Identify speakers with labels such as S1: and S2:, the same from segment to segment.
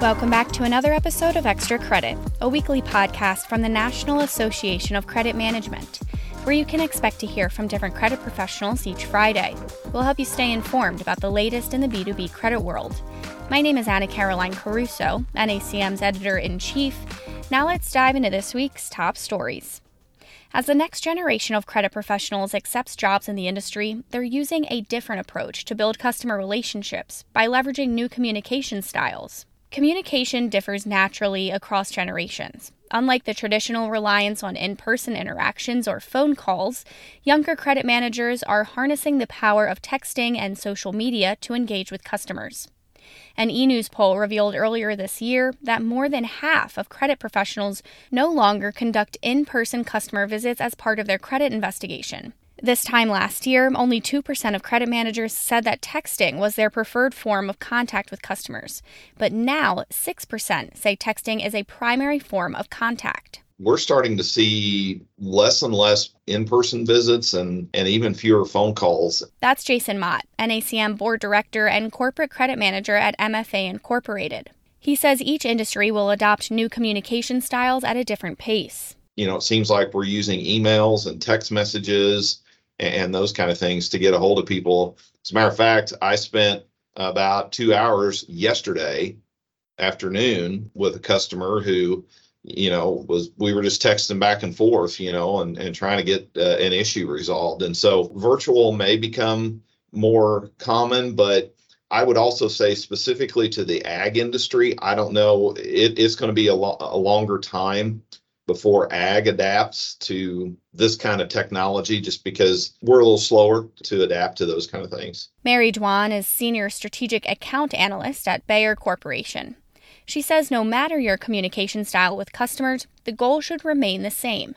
S1: Welcome back to another episode of Extra Credit, a weekly podcast from the National Association of Credit Management, where you can expect to hear from different credit professionals each Friday. We'll help you stay informed about the latest in the B2B credit world. My name is Anna Caroline Caruso, NACM's editor in chief. Now let's dive into this week's top stories. As the next generation of credit professionals accepts jobs in the industry, they're using a different approach to build customer relationships by leveraging new communication styles. Communication differs naturally across generations. Unlike the traditional reliance on in person interactions or phone calls, younger credit managers are harnessing the power of texting and social media to engage with customers. An e News poll revealed earlier this year that more than half of credit professionals no longer conduct in person customer visits as part of their credit investigation. This time last year, only 2% of credit managers said that texting was their preferred form of contact with customers. But now, 6% say texting is a primary form of contact.
S2: We're starting to see less and less in person visits and, and even fewer phone calls.
S1: That's Jason Mott, NACM board director and corporate credit manager at MFA Incorporated. He says each industry will adopt new communication styles at a different pace.
S2: You know, it seems like we're using emails and text messages and those kind of things to get a hold of people. As a matter of fact, I spent about two hours yesterday afternoon with a customer who, you know, was we were just texting back and forth, you know, and, and trying to get uh, an issue resolved. And so virtual may become more common, but I would also say specifically to the ag industry, I don't know, it, it's going to be a, lo- a longer time before ag adapts to this kind of technology just because we're a little slower to adapt to those kind of things.
S1: Mary Dwan is Senior Strategic Account Analyst at Bayer Corporation. She says no matter your communication style with customers, the goal should remain the same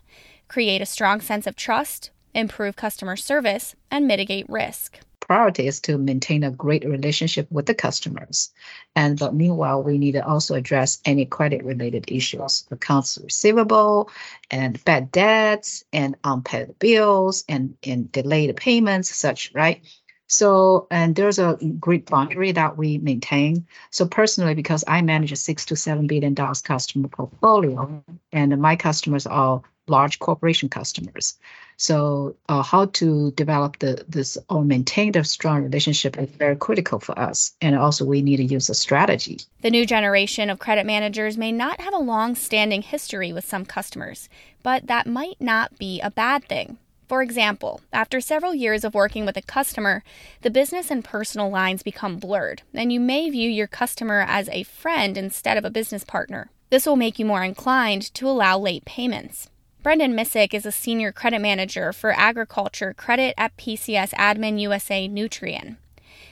S1: create a strong sense of trust, improve customer service, and mitigate risk
S3: priority is to maintain a great relationship with the customers. And but meanwhile, we need to also address any credit related issues, accounts receivable and bad debts and unpaid bills and, and delayed payments, such, right? So, and there's a great boundary that we maintain. So personally, because I manage a six to seven billion dollars customer portfolio, and my customers are large corporation customers. So uh, how to develop the this or maintain the strong relationship is very critical for us. And also we need to use a strategy.
S1: The new generation of credit managers may not have a long-standing history with some customers, but that might not be a bad thing. For example, after several years of working with a customer, the business and personal lines become blurred, and you may view your customer as a friend instead of a business partner. This will make you more inclined to allow late payments. Brendan Missick is a senior credit manager for agriculture credit at PCS Admin USA Nutrien.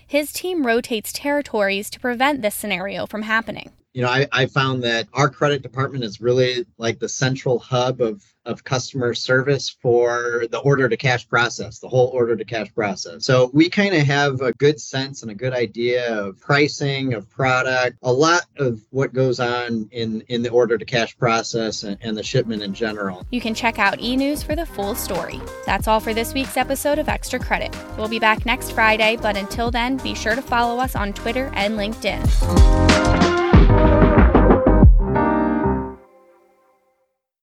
S1: His team rotates territories to prevent this scenario from happening.
S4: You know, I, I found that our credit department is really like the central hub of of customer service for the order to cash process, the whole order to cash process. So we kind of have a good sense and a good idea of pricing, of product, a lot of what goes on in, in the order to cash process and, and the shipment in general.
S1: You can check out eNews for the full story. That's all for this week's episode of Extra Credit. We'll be back next Friday, but until then, be sure to follow us on Twitter and LinkedIn.